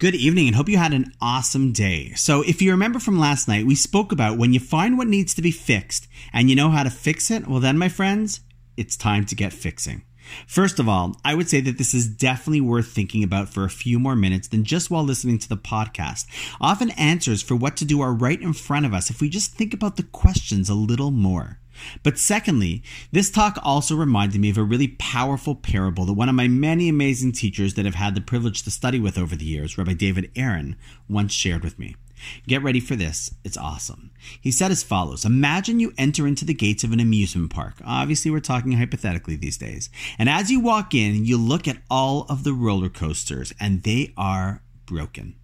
Good evening and hope you had an awesome day. So, if you remember from last night, we spoke about when you find what needs to be fixed and you know how to fix it, well, then, my friends, it's time to get fixing. First of all, I would say that this is definitely worth thinking about for a few more minutes than just while listening to the podcast. Often answers for what to do are right in front of us if we just think about the questions a little more. But secondly, this talk also reminded me of a really powerful parable that one of my many amazing teachers that I've had the privilege to study with over the years, Rabbi David Aaron, once shared with me. Get ready for this. It's awesome. He said as follows Imagine you enter into the gates of an amusement park. Obviously, we're talking hypothetically these days. And as you walk in, you look at all of the roller coasters, and they are broken.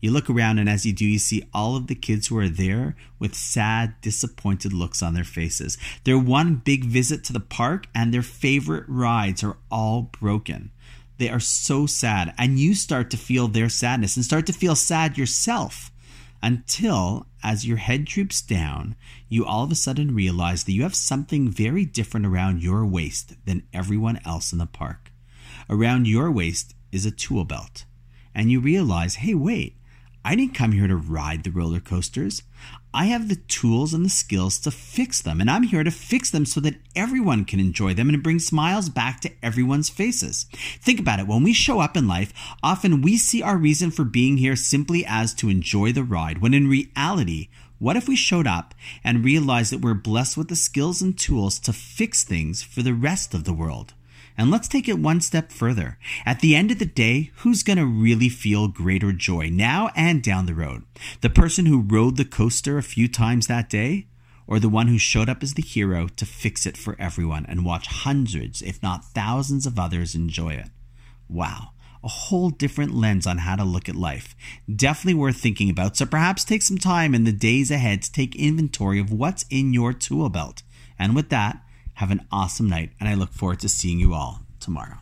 You look around, and as you do, you see all of the kids who are there with sad, disappointed looks on their faces. Their one big visit to the park and their favorite rides are all broken. They are so sad, and you start to feel their sadness and start to feel sad yourself until, as your head droops down, you all of a sudden realize that you have something very different around your waist than everyone else in the park. Around your waist is a tool belt. And you realize, hey, wait, I didn't come here to ride the roller coasters. I have the tools and the skills to fix them, and I'm here to fix them so that everyone can enjoy them and bring smiles back to everyone's faces. Think about it. When we show up in life, often we see our reason for being here simply as to enjoy the ride, when in reality, what if we showed up and realized that we're blessed with the skills and tools to fix things for the rest of the world? And let's take it one step further. At the end of the day, who's going to really feel greater joy now and down the road? The person who rode the coaster a few times that day? Or the one who showed up as the hero to fix it for everyone and watch hundreds, if not thousands of others enjoy it? Wow a whole different lens on how to look at life. Definitely worth thinking about. So perhaps take some time in the days ahead to take inventory of what's in your tool belt. And with that, have an awesome night, and I look forward to seeing you all tomorrow.